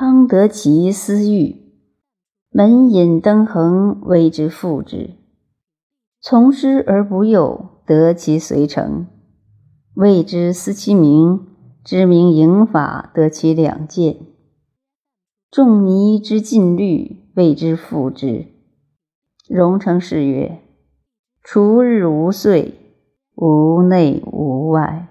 康得其私欲，门引登衡谓之复之；从师而不诱，得其随成，谓之思其名；知名盈法，得其两见。仲尼之禁律，谓之复之。荣成是曰：除日无岁，无内无外。